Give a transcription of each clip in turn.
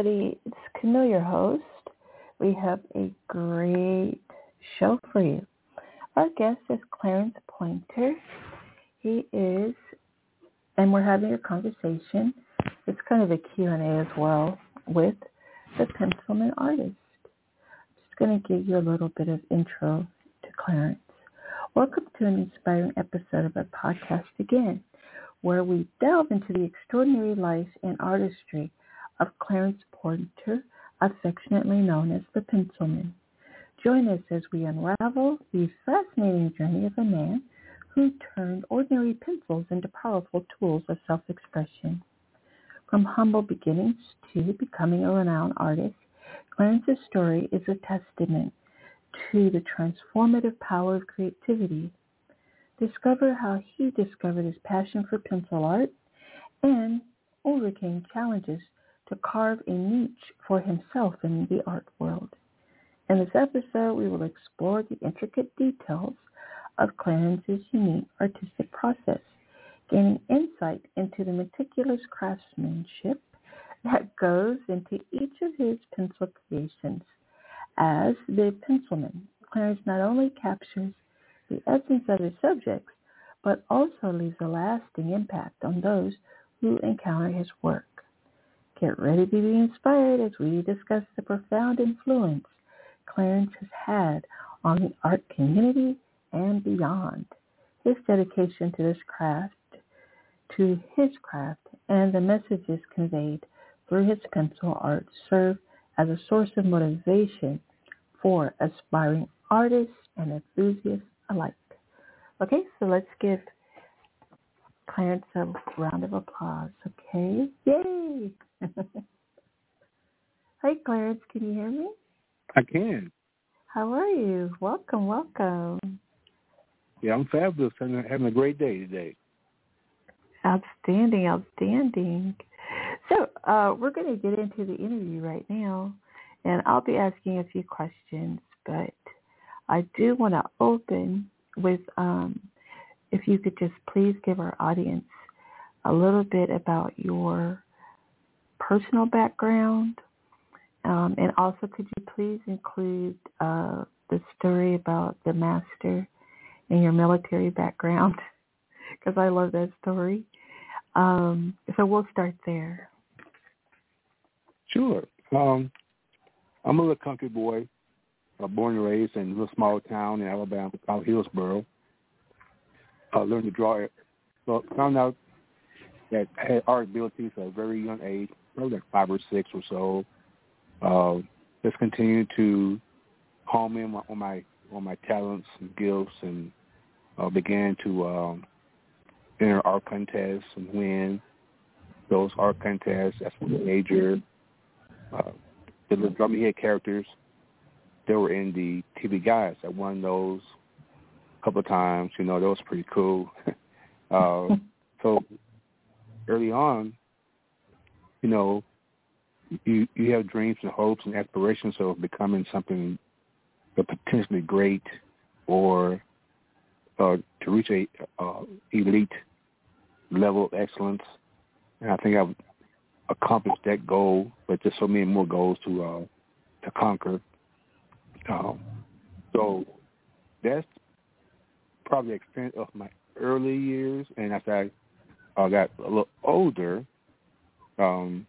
Everybody, it's Camille, your host. We have a great show for you. Our guest is Clarence Pointer. He is, and we're having a conversation. It's kind of a Q&A as well with the pencilman artist. I'm just going to give you a little bit of intro to Clarence. Welcome to an inspiring episode of our podcast again, where we delve into the extraordinary life and artistry of Clarence Pointer, affectionately known as the Pencilman. Join us as we unravel the fascinating journey of a man who turned ordinary pencils into powerful tools of self-expression. From humble beginnings to becoming a renowned artist, Clarence's story is a testament to the transformative power of creativity. Discover how he discovered his passion for pencil art and overcame challenges to carve a niche for himself in the art world. In this episode, we will explore the intricate details of Clarence's unique artistic process, gaining insight into the meticulous craftsmanship that goes into each of his pencil creations. As the pencilman, Clarence not only captures the essence of his subjects, but also leaves a lasting impact on those who encounter his work. Get ready to be inspired as we discuss the profound influence Clarence has had on the art community and beyond. His dedication to this craft, to his craft, and the messages conveyed through his pencil art serve as a source of motivation for aspiring artists and enthusiasts alike. Okay, so let's give Clarence a round of applause. Okay, yay! Hi, Clarence. Can you hear me? I can. How are you? Welcome, welcome. Yeah, I'm fabulous. I'm having a great day today. Outstanding, outstanding. So uh, we're going to get into the interview right now, and I'll be asking a few questions, but I do want to open with um, if you could just please give our audience a little bit about your personal background, um, and also could you please include uh, the story about the master and your military background, because I love that story. Um, so we'll start there. Sure. Um, I'm a little country boy, uh, born and raised in a little small town in Alabama called Hillsboro. I learned to draw. Well, found out that I had art abilities at a very young age, probably like five or six or so. Uh, just continued to hone in on my on my talents and gifts, and uh, began to um, enter art contests and win those art contests as a major. Uh, the little drummy head characters that were in the TV guides. I won those couple of times. You know, that was pretty cool. uh, so early on, you know, you you have dreams and hopes and aspirations of becoming something potentially great or uh, to reach a uh, elite level of excellence. And I think I've accomplished that goal, but just so many more goals to uh, to conquer. Um, so that's probably the extent of my early years. And as I uh, got a little older, um,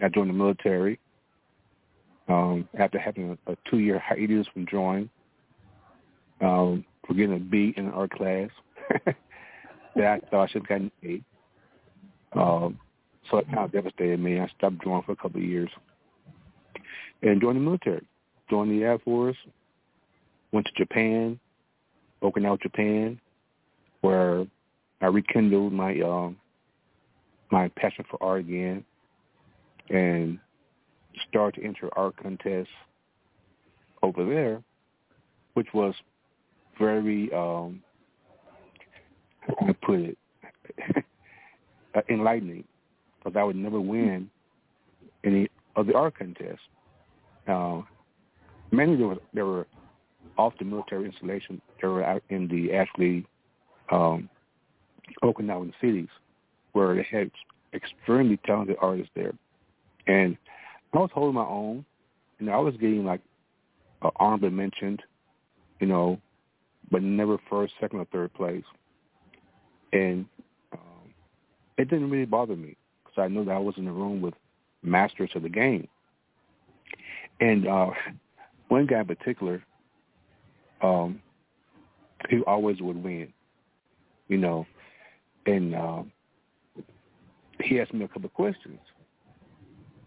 I joined the military um, after having a, a two-year hiatus from joining um, for getting a B in an art class that I thought I should have gotten an A. Um, so it kind of devastated me. I stopped drawing for a couple of years and joined the military. Joined the Air Force, went to Japan, Okinawa, Japan, where I rekindled my um, my passion for art again and start to enter art contests over there, which was very, um, how can I put it, enlightening because I would never win any of the art contests. Uh, many there were off the military installation. Were out in the actually um, Okinawan cities where they had extremely talented artists there. And I was holding my own. and I was getting like uh, honorable mentioned, you know, but never first, second, or third place. And um, it didn't really bother me because I knew that I was in the room with masters of the game. And uh, one guy in particular, um, he always would win, you know, and uh, he asked me a couple of questions.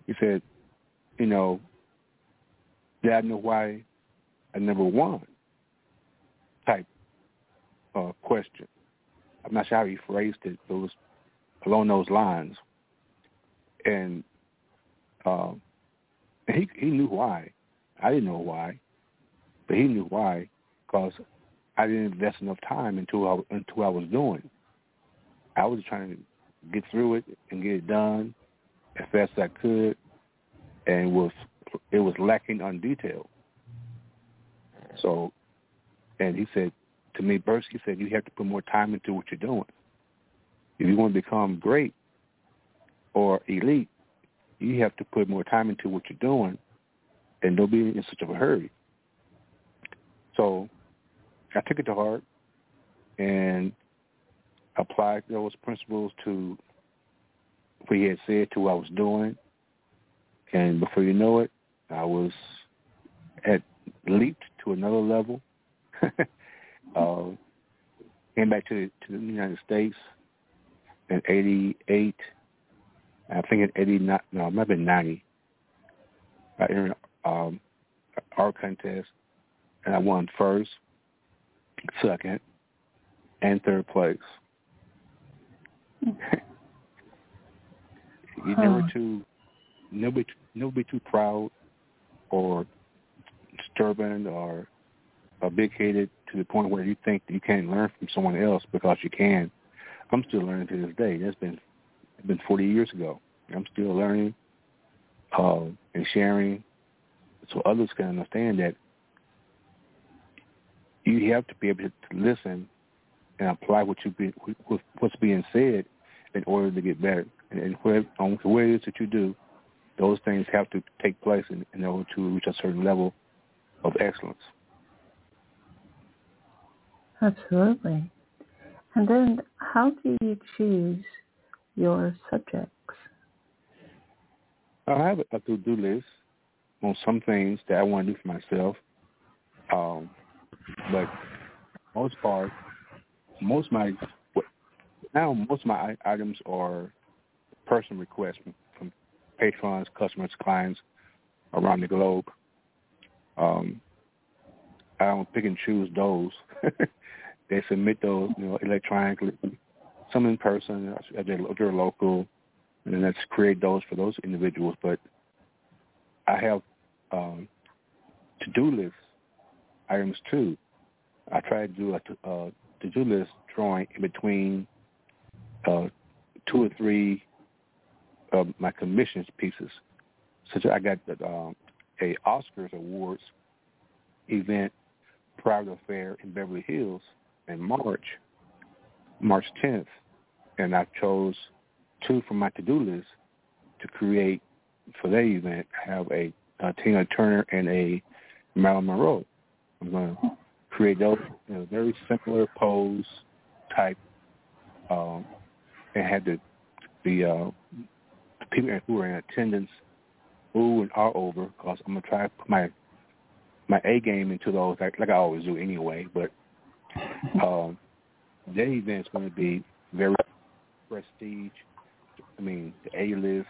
He said, you know, did I know why I never won? Type uh, question. I'm not sure how he phrased it, but it was along those lines. And um, he he knew why. I didn't know why, but he knew why because I didn't invest enough time into I, into what I was doing. I was trying to get through it and get it done as fast as I could, and was it was lacking on detail. So, and he said to me, Burst, he said you have to put more time into what you're doing. If you want to become great or elite, you have to put more time into what you're doing, and don't be in such a hurry. So, I took it to heart and applied those principles to what he had said to what I was doing. And before you know it, I was at leaped to another level. uh, came back to to the United States in '88. I think in '89, no, it might have been '90. I entered um, our contest, and I won first, second, and third place. you huh. never too, never, never be too proud or stubborn or uh, big-headed to the point where you think that you can't learn from someone else because you can. I'm still learning to this day. That's been been 40 years ago. I'm still learning uh, and sharing, so others can understand that you have to be able to listen and apply what you be what's being said in order to get better. And where on where it is that you do, those things have to take place in, in order to reach a certain level of excellence. Absolutely. And then how do you choose your subjects? I have a to-do list on some things that I want to do for myself. Um, but most part, most my now most of my items are personal requests from, patrons, customers, clients around the globe. Um, I don't pick and choose those. they submit those, you know, electronically, some in person, they're, they're local, and then let's create those for those individuals. But I have um, to-do lists, items too. I try to do a uh, to-do list drawing in between uh, two or three of my commissions pieces. Such as I got the, um, a Oscars Awards event prior private affair in Beverly Hills in March, March 10th, and I chose two from my to-do list to create for that event. I have a, a Tina Turner and a Marilyn Monroe. I'm going to create those in a very similar pose type, um, and had the the, uh, the people who were in attendance ooh and are over because I'm gonna try to put my my A game into those like, like I always do anyway. But um, that event's going to be very prestige. I mean, the A list,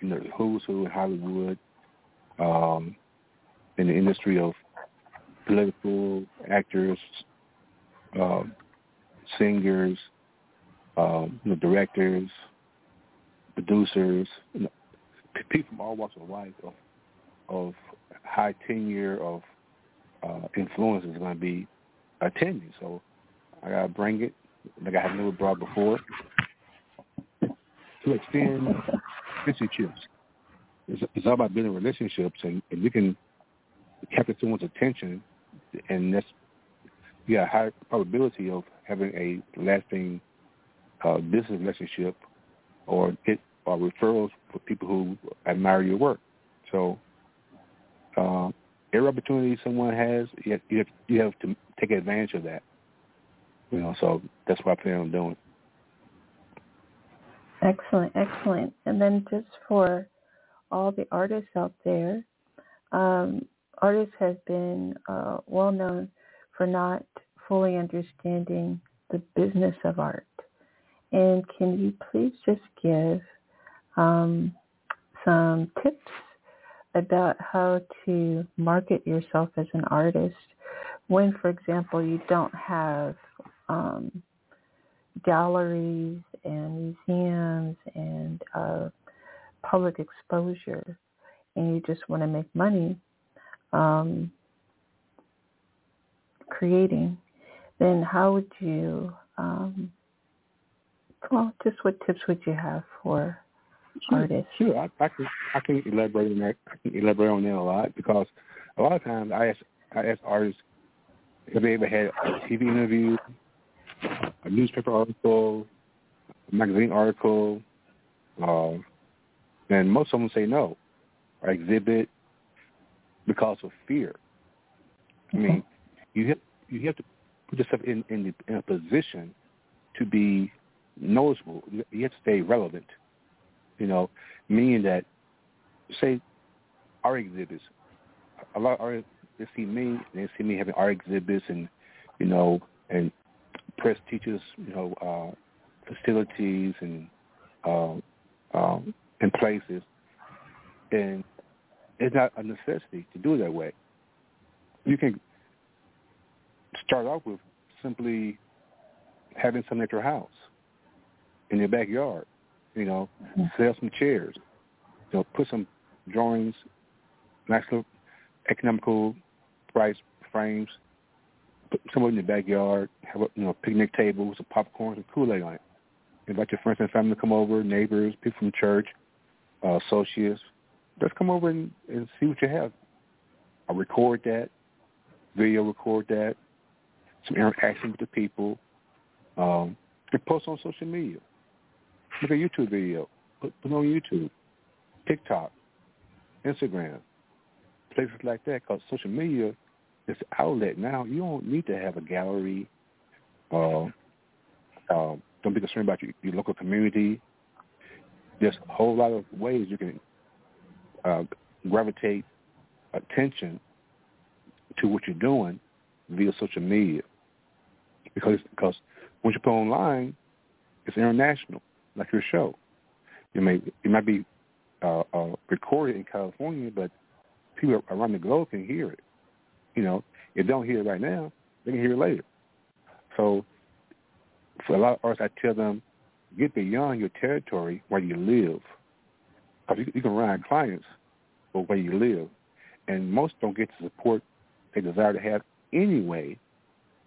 you know, who's who in Hollywood, um, in the industry of political actors, um, singers, um, directors, producers, you know, people from all walks of life of, of high tenure of uh, influence is going to be attending. So I got to bring it like I have never brought before to extend relationships. It's, it's all about building relationships, and if you can capture someone's attention, and that's you a high probability of having a lasting uh, business relationship or it or referrals for people who admire your work. So uh, every opportunity someone has, you have, you have, you have to take advantage of that. You know, so that's what I plan on doing. Excellent, excellent. And then just for all the artists out there, um, artists have been uh, well known for not fully understanding the business of art. And can you please just give um, some tips about how to market yourself as an artist when, for example, you don't have um, galleries and museums and uh, public exposure and you just want to make money um, creating, then how would you, um, well, just what tips would you have for sure, artists? Sure, I, I, can I can elaborate on that. I can elaborate on that a lot because a lot of times I ask I ask artists have they ever had a TV interview, a newspaper article, a magazine article, uh, and most of them say no, or exhibit because of fear. I mean, you have you have to put yourself in in, the, in a position to be noticeable. You have to stay relevant. You know, meaning that say our exhibits. A lot of artists they see me, they see me having art exhibits and you know and press teachers, you know, uh, facilities and uh, um, in places, and it's not a necessity to do it that way. You can start off with simply having something at your house, in your backyard. You know, mm-hmm. sell some chairs. You know, put some drawings, nice little economical price frames. Put somewhere in your backyard. Have a you know picnic table with some popcorn and Kool Aid on it. Invite your friends and family to come over, neighbors, people from church, uh, associates. Just come over and, and see what you have. I record that, video record that, some interaction with the people, um, and post on social media. Make a YouTube video, put, put on YouTube, TikTok, Instagram, places like that. Because social media is outlet now. You don't need to have a gallery. Uh, uh, don't be concerned about your, your local community. There's a whole lot of ways you can uh, gravitate attention to what you're doing via social media because because once you put online, it's international, like your show. You may it might be uh, uh, recorded in California, but people around the globe can hear it. You know, if they don't hear it right now, they can hear it later. So for a lot of artists, I tell them, get beyond your territory where you live. Because you, you can run clients for where you live. And most don't get the support they desire to have anyway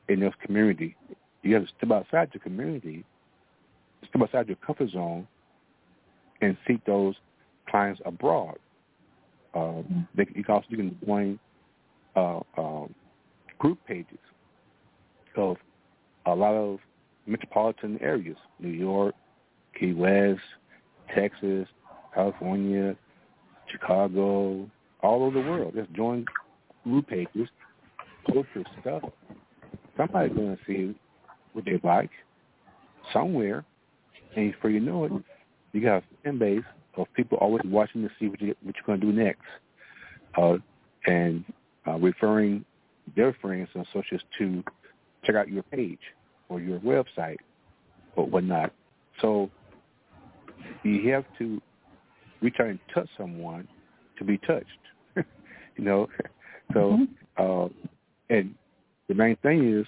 in this community. You have to step outside your community, step outside your comfort zone, and seek those clients abroad. Uh, they, you can also you can join uh, um, group pages of a lot of metropolitan areas: New York, Key West, Texas, California, Chicago, all over the world. Just join group pages, post your stuff. Somebody's going to see what they like somewhere, and before you know it, you got a fan base of people always watching to see what, you, what you're going to do next, uh, and uh, referring their friends and associates to check out your page or your website or whatnot. So you have to reach try and touch someone to be touched. you know, so mm-hmm. uh, and the main thing is,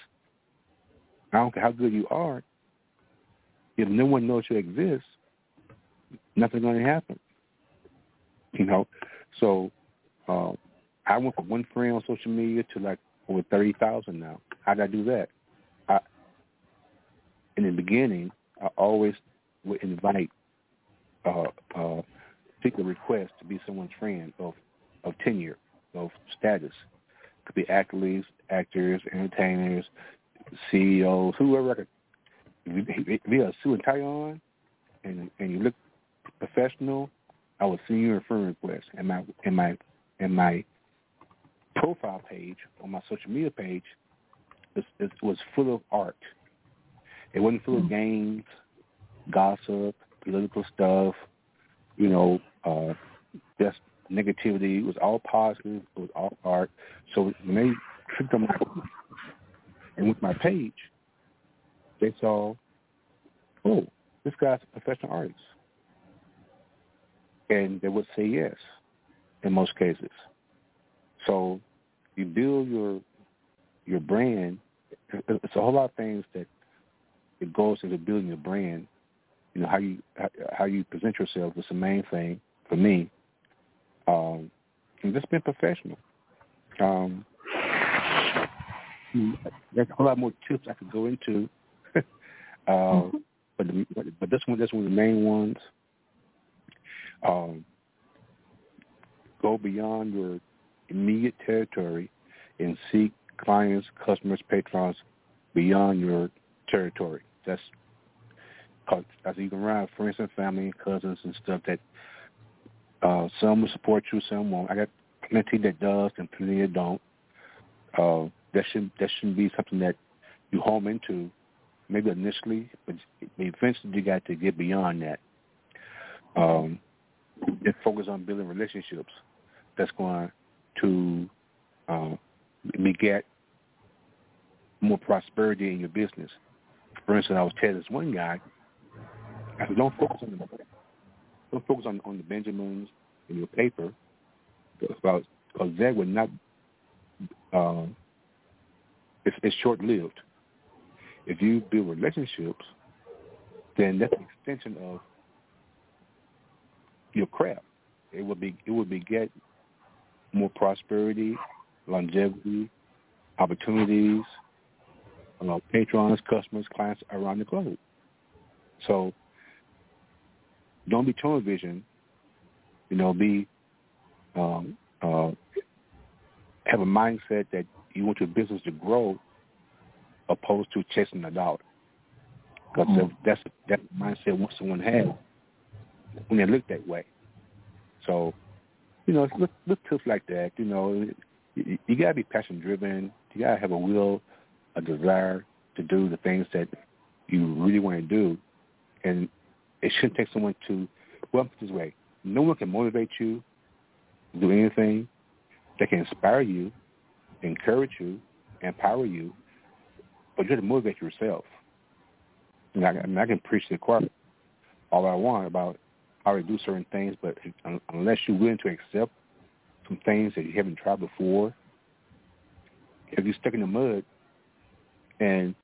I don't care how good you are, if no one knows you exist, nothing's going to happen. You know, so uh, I went from one friend on social media to like over thirty thousand now. How did I do that? I, in the beginning, I always would invite, uh, uh, a request to be someone's friend of of tenure, of status. Could be athletes, actors, entertainers, CEOs, whoever. If you are Sue and Tyon, and and you look professional, I would send you a friend request, and my and my and my profile page on my social media page it, was full of art. It wasn't full of hmm. games, gossip, political stuff, you know, uh, just negativity. It was all positive. It was all art. So when they clicked on my and with my page, they saw, oh, this guy's a professional artist, and they would say yes in most cases. So you build your your brand. It's a whole lot of things that it goes into building your brand. You know how you how you present yourself is the main thing for me. Um, and just being professional. Um, there's a whole lot more tips I could go into, uh, mm-hmm. but the, but this one, this one of the main ones. Um, go beyond your immediate territory and seek clients, customers, patrons beyond your territory. That's cause as you can run friends and family, cousins and stuff that uh, some will support you, some won't. I got plenty that does and plenty that don't. Uh, that shouldn't that shouldn't be something that you home into, maybe initially, but eventually you got to get beyond that. Um, and focus on building relationships that's going to uh, beget more prosperity in your business. For instance, I was telling this one guy, Don't focus on the don't focus on on the Benjamins in your paper, because that would not. Uh, it's, it's short lived. If you build relationships, then that's an extension of your craft. It would be it would beget more prosperity, longevity, opportunities, know, patrons, customers, clients around the globe. So don't be tunnel vision. You know, be um, uh, have a mindset that you want your business to grow, opposed to chasing a dollar. Because mm-hmm. that's that mindset once someone has when they look that way. So you know, look look tough like that. You know, you, you gotta be passion driven. You gotta have a will, a desire to do the things that you really want to do, and it shouldn't take someone to. Well, this way, no one can motivate you do anything. that can inspire you, encourage you, empower you, but you have to motivate yourself. And I, I, mean, I can preach the choir all I want about how to do certain things, but unless you're willing to accept some things that you haven't tried before, if you're stuck in the mud and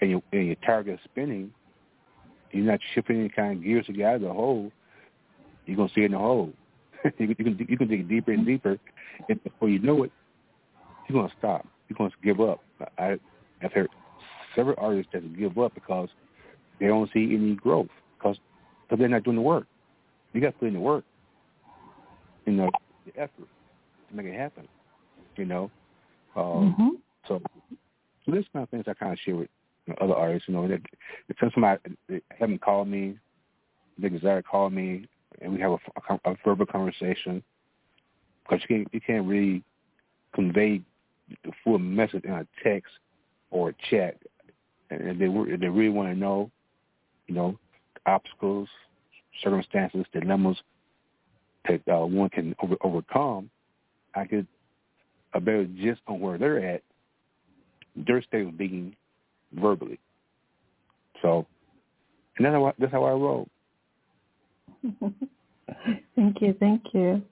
and your and your target is spinning, you're not shifting any kind of gears to get out of the hole, you're gonna stay in the hole. you, can, you can dig deeper and deeper, and before you know it, you're gonna stop. You're gonna give up. I I've heard several artists that give up because they don't see any growth because because they're not doing the work. You got to put in the work, you know, the effort to make it happen. You know, um, mm-hmm. so so this kind of things I kind of share with other artists. You know, that if somebody haven't called me, they desire to call me, and we have a, a, a verbal conversation because you can't you can't really convey the full message in a text or a chat, and if they if they really want to know, you know, obstacles, circumstances, dilemmas that uh, one can over, overcome, I get a better gist on where they're at, their state of being verbally. So, and that's how I, that's how I roll. thank you, thank you.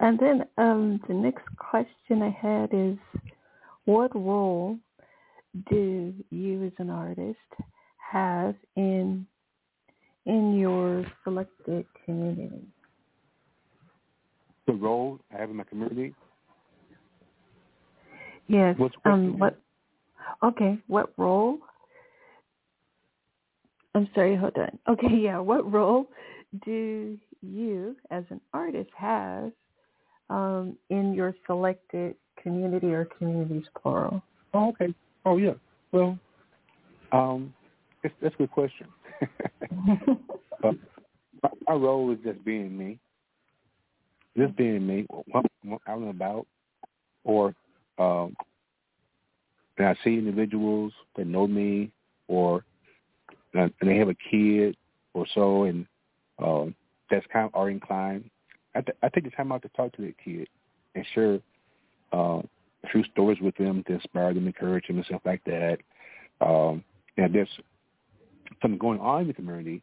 And then um, the next question I had is, what role do you as an artist have in in your selected community? The role I have in my community. Yes. What's, um. What? Okay. What role? I'm sorry. Hold on. Okay. Yeah. What role do you, as an artist, have um, in your selected community or communities plural? Oh, okay. Oh, yeah. Well, um, it's, that's a good question. but my, my role is just being me. Just being me, out and about, or um, when I see individuals that know me, or and they have a kid or so, and um, that's kind of are inclined, I, th- I take the time out to talk to that kid and share uh, true stories with them to inspire them, encourage them, and stuff like that. Um, and there's something going on in the community,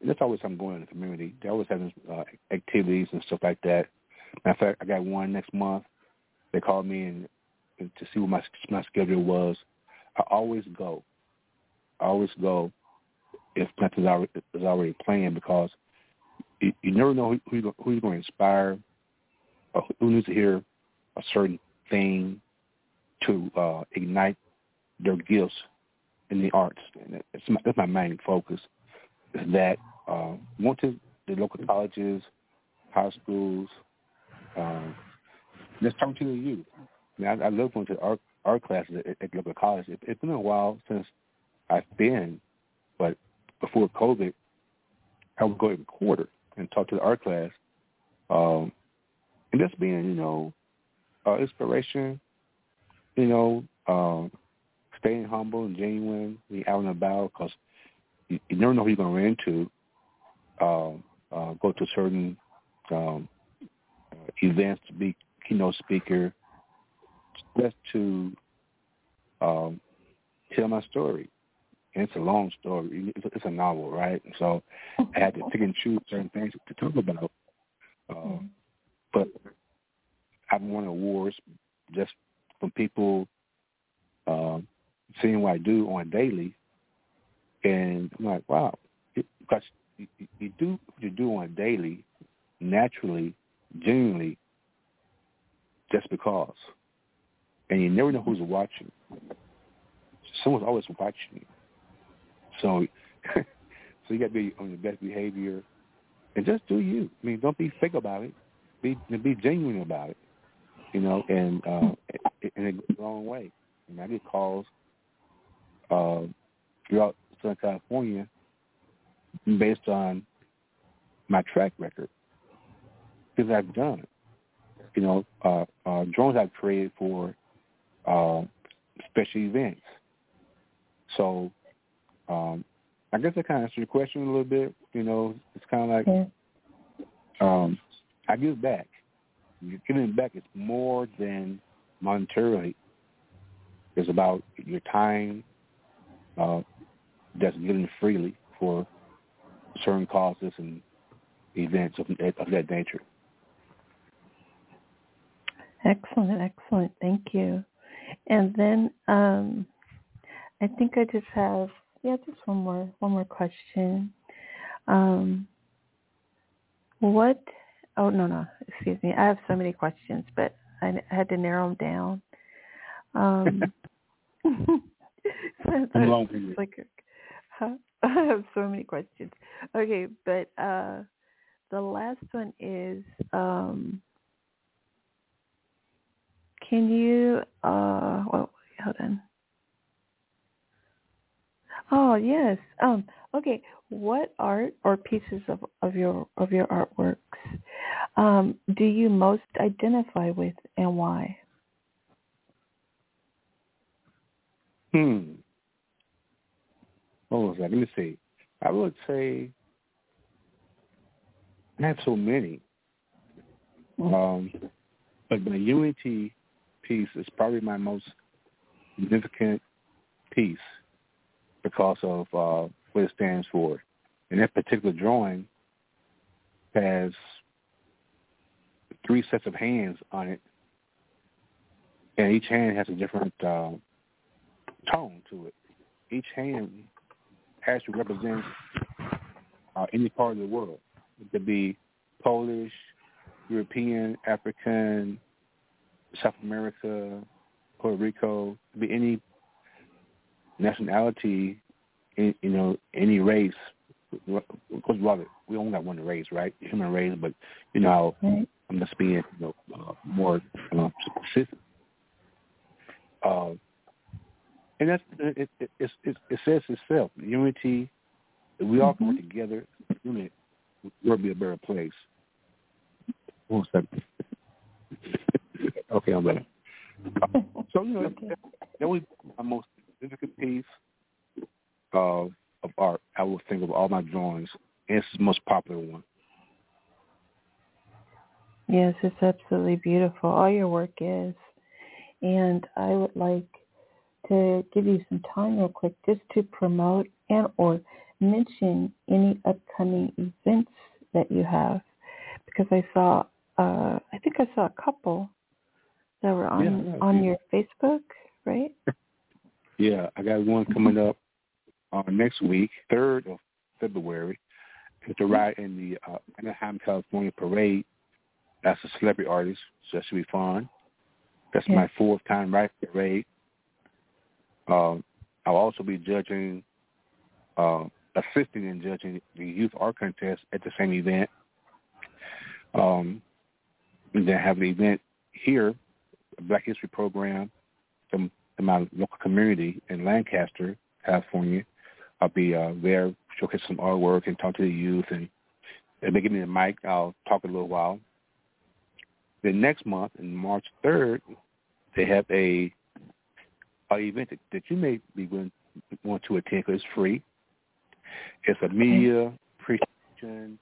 and there's always something going on in the community. They're always having uh, activities and stuff like that. Matter of fact, I got one next month. They called me and, and to see what my my schedule was. I always go. I always go if nothing's is already planned because you, never know who, who, who you're going to inspire, or who needs to hear a certain thing to uh, ignite their gifts in the arts. And it's my, that's my main focus. Is that uh, went to the local colleges, high schools, um, just talk to the youth. I, I, I love going to art art classes at, at local college. It, it's been a while since I've been, but before COVID, I would go every quarter and talk to the art class, um, and just being, you know, uh, inspiration, you know, um, staying humble and genuine, be out and about, because you, you never know who you're going to run into. Um, uh, go to certain um, uh, events to be keynote speaker, just to um, tell my story. And it's a long story. It's a, it's a novel, right? So I had to pick and choose certain things to talk about. Uh, mm-hmm. But I've won awards just from people um, seeing what I do on daily, and I'm like, wow, because you, you do what you do on daily naturally, genuinely, just because, and you never know who's watching. Someone's always watching you. So, so you got to be on your best behavior, and just do you. I mean, don't be fake about it. Be be genuine about it. You know, and uh, and it goes a long way. And I get calls uh, throughout Southern California based on my track record because I've done it. You know, uh, uh, drones I've created for uh, special events. So um, I guess I kind of answered your question a little bit. You know, it's kind of like yeah. um, I give back. Giving back is more than monetarily. It's about your time uh, that's given freely for certain causes and events of, of that nature. Excellent, excellent. Thank you. And then um, I think I just have yeah, just one more one more question. Um, what? Oh no no, excuse me. I have so many questions, but I, I had to narrow them down. Um, so I'm long you. Like, huh? I have so many questions. Okay, but uh, the last one is, um, can you? Uh, well, hold on. Oh yes. Um. Okay. What art or pieces of, of your of your artworks um, do you most identify with, and why? Hmm. What was that? Let me see. I would say not so many. Hmm. Um, but the unity piece is probably my most significant piece because of uh, what it stands for. And that particular drawing has three sets of hands on it, and each hand has a different uh, tone to it. Each hand has to represent uh, any part of the world. It could be Polish, European, African, South America, Puerto Rico, be any nationality, you know, any race. Because well, we only got one race, right? Human race, but you know, right. I'm just being you know uh, more uh, specific. Uh, and that's it, it, it, it, it says itself. Unity. If we all come mm-hmm. together, unit, we'll be a better place. One second. Okay, I'm. Uh, so you know, that, was my most significant piece of of art. I would think of all my drawings, and it's the most popular one. Yes, it's absolutely beautiful. All your work is, and I would like to give you some time real quick just to promote and or mention any upcoming events that you have because I saw uh I think I saw a couple that were on yeah, yeah, on your Facebook, right? Yeah, I got one coming up uh, next week, third of February. It's a mm-hmm. ride in the uh, Anaheim, California parade. That's a celebrity artist, so that should be fun. That's my fourth time riding the parade. Um, I'll also be judging, uh, assisting in judging the youth art contest at the same event. Um, and then have an event here, a Black History program, in, my local community in Lancaster, California. I'll be uh, there, showcase some artwork and talk to the youth. And if they give me the mic, I'll talk a little while. Then next month, in March 3rd, they have a an event that, that you may be willing want to attend because it's free. It's a media appreciation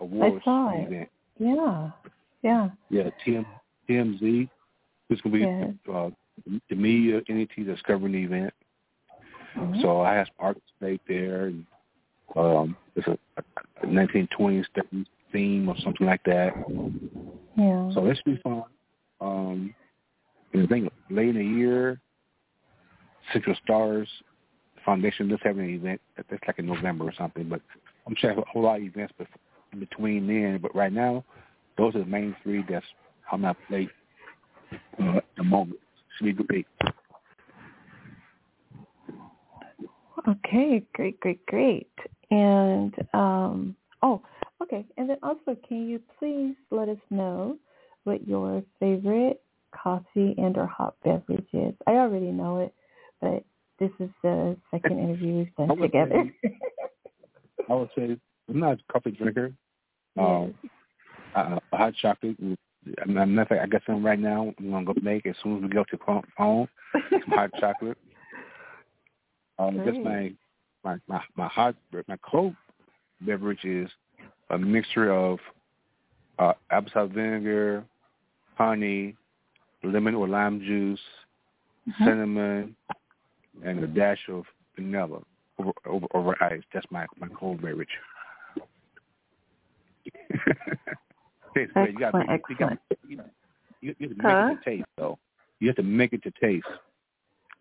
awards event. Yeah, yeah. Yeah, TM, TMZ. Going to be yeah. uh, the media entity that's covering the event. Mm-hmm. So I have participate there. And, um, it's a, a 1920s theme or something like that. Yeah. So this should be fun. Um, and I think late in the year, Central Stars Foundation just having an event that's like in November or something. But I'm sure I have a whole lot of events in between then. But right now, those are the main three that's on my plate uh, at the moment. Should be great. Okay, great, great, great. And um, oh, okay. And then also, can you please let us know what your favorite coffee and or hot beverage is? I already know it, but this is the second interview we've done I together. Say, I would say I'm not a coffee drinker. Um, uh, hot chocolate. I'm not. I got some right now. I'm gonna go make as soon as we go to phone. Some hot chocolate. Um, just my, my my my hot my cold beverage is a mixture of uh, apple cider vinegar, honey, lemon or lime juice, mm-hmm. cinnamon, and a dash of vanilla over, over, over ice. That's my my cold beverage. excellent, you got you, got, you, you, you have to huh? make it to taste, though. You have to make it to taste.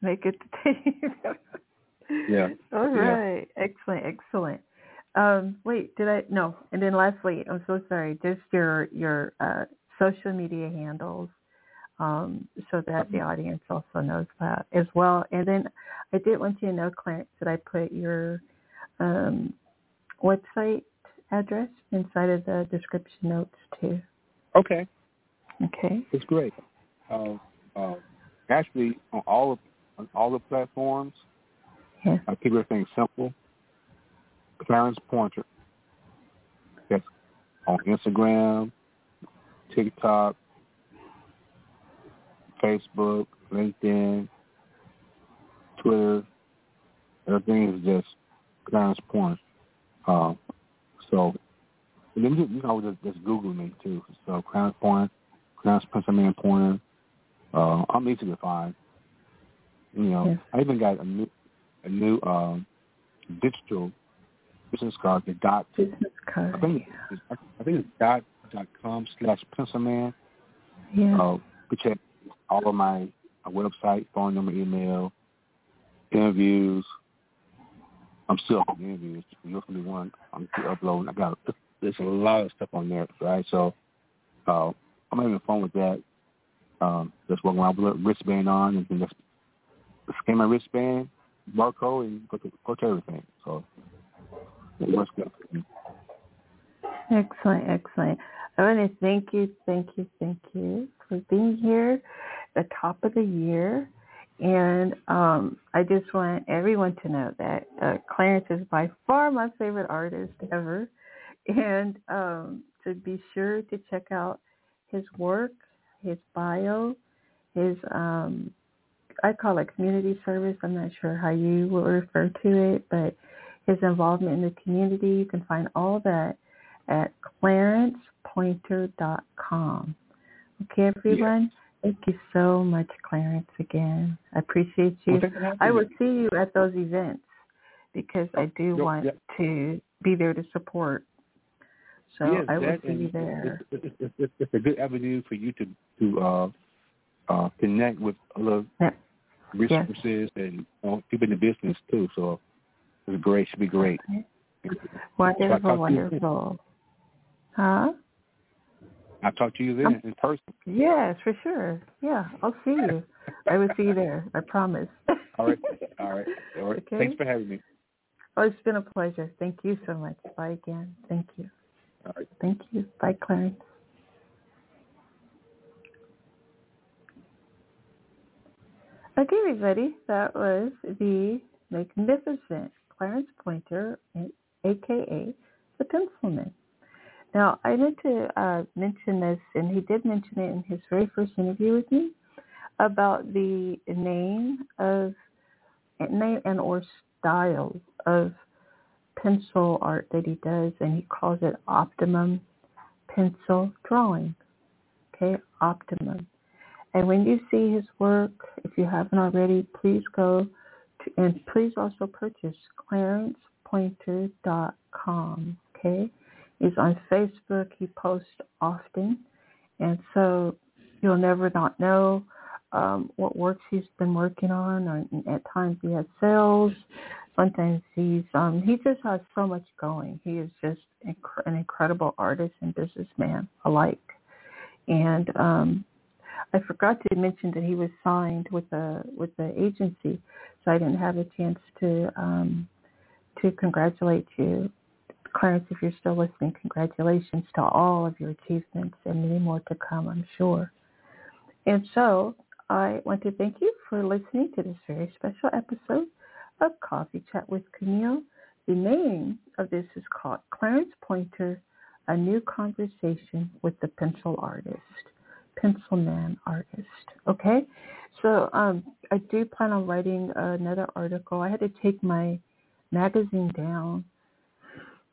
Make it to taste. yeah. All right. Yeah. Excellent. Excellent. Um, wait, did I? No. And then lastly, I'm so sorry. Just your your uh, social media handles um, so that the audience also knows that as well. And then I did want you to know, Clarence, that I put your um, website address inside of the description notes too. Okay. Okay. It's great. Uh, uh, actually, on all of on all the platforms, yeah. I keep everything simple. Clarence Pointer. Yes, on Instagram, TikTok, Facebook, LinkedIn, Twitter. Everything is just Clarence Pointer. Uh, so you can, you always just, just Google me too. So Crown Point, Clarence Pencilman Pointer. Uh, I'm easy to find. You know, yeah. I even got a new a new um, digital business card. The dot. Business card. I think it's, I think it's dot dot com slash pencilman. Yeah. Uh, which has all of my, my website, phone number, email, interviews, I'm still interviews. Gonna one. I'm still uploading. I got there's a lot of stuff on there, right? So uh, I'm having fun with that. Um, just walking around with a wristband on and just scan my wristband, barcode, and go to go to everything. So it works good. Excellent, excellent. I want to thank you, thank you, thank you for being here, the top of the year. And um, I just want everyone to know that uh, Clarence is by far my favorite artist ever. And um, to be sure to check out his work, his bio, his, um, I call it community service. I'm not sure how you will refer to it, but his involvement in the community, you can find all that at clarencepointer.com. Okay, everyone? Yes. Thank you so much, Clarence, again. I appreciate you. Well, I will see you at those events because I do Yep, want yep. to be there to support. So yes, I will see you there. It's, it's, it's, it's, a good avenue for you to to uh, uh, connect with other Yep. resources and uh, people in the business too. So it's great. It Should be great. Wonderful, talk to you wonderful. Huh? I'll talk to you then Um, in person. Yes, for sure. Yeah, I'll see you. I will see you there. I promise. All right. All right. All right. Okay. Thanks for having me. Oh, it's been a pleasure. Thank you so much. Bye again. Thank you. All right. Thank you. Bye, Clarence. Okay, everybody, that was the magnificent Clarence Pointer, aka the Pencilman. Now, I meant to uh, mention this, and he did mention it in his very first interview with me about the name of name and or style of pencil art that he does, and he calls it optimum pencil drawing. Okay, optimum. And when you see his work, if you haven't already, please go to, and please also purchase clarencepointer.com. Okay, he's on Facebook. He posts often, and so you'll never not know um, what works he's been working on. Or at times he has sales. Sometimes he's um, he just has so much going. He is just inc- an incredible artist and businessman alike. And um, I forgot to mention that he was signed with the with the agency, so I didn't have a chance to um, to congratulate you, Clarence. If you're still listening, congratulations to all of your achievements and many more to come, I'm sure. And so I want to thank you for listening to this very special episode of Coffee Chat with Camille. The name of this is called Clarence Pointer, A New Conversation with the Pencil Artist. Pencilman artist. Okay, so um, I do plan on writing another article. I had to take my magazine down,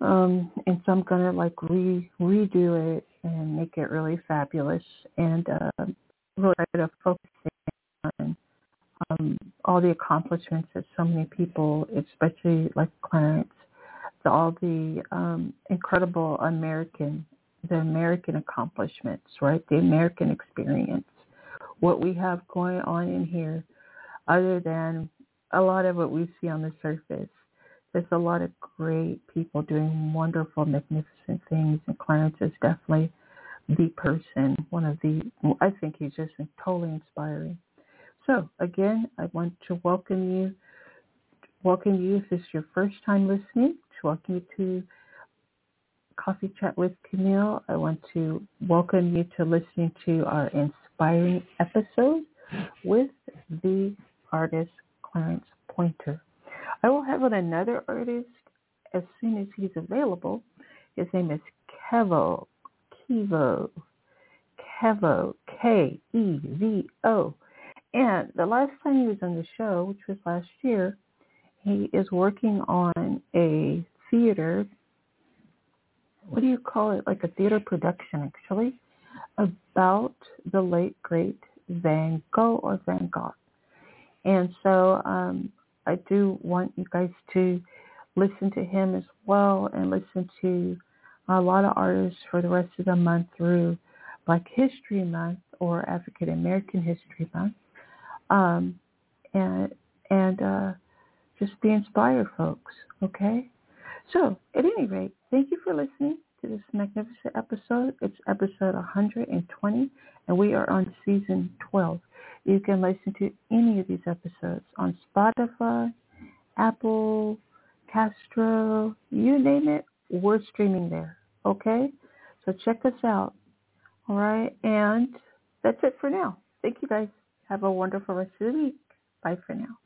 um, and so I'm gonna like re redo it and make it really fabulous and uh, really try to focus on um, all the accomplishments that so many people, especially like Clarence, the, all the um, incredible American the American accomplishments, right? The American experience. What we have going on in here, other than a lot of what we see on the surface. There's a lot of great people doing wonderful, magnificent things, and Clarence is definitely the person, one of the, I think he's just totally inspiring. So again, I want to welcome you, welcome you if this is your first time listening, to welcome you to Coffee Chat with Camille. I want to welcome you to listening to our inspiring episode with the artist Clarence Pointer. I will have another artist as soon as he's available. His name is Kevo, Kevo, Kevo, K-E-V-O. And the last time he was on the show, which was last year, he is working on a theater what do you call it? Like a theater production, actually, about the late great Van Gogh or Van Gogh. And so um, I do want you guys to listen to him as well and listen to a lot of artists for the rest of the month through Black History Month or African American History Month. Um, and and uh, Just be inspired, folks. Okay? So, at any rate, thank you for listening to this magnificent episode. It's episode 120, and we are on season 12. You can listen to any of these episodes on Spotify, Apple, Castro, you name it, we're streaming there. Okay? So check us out. All right? And that's it for now. Thank you guys. Have a wonderful rest of the week. Bye for now.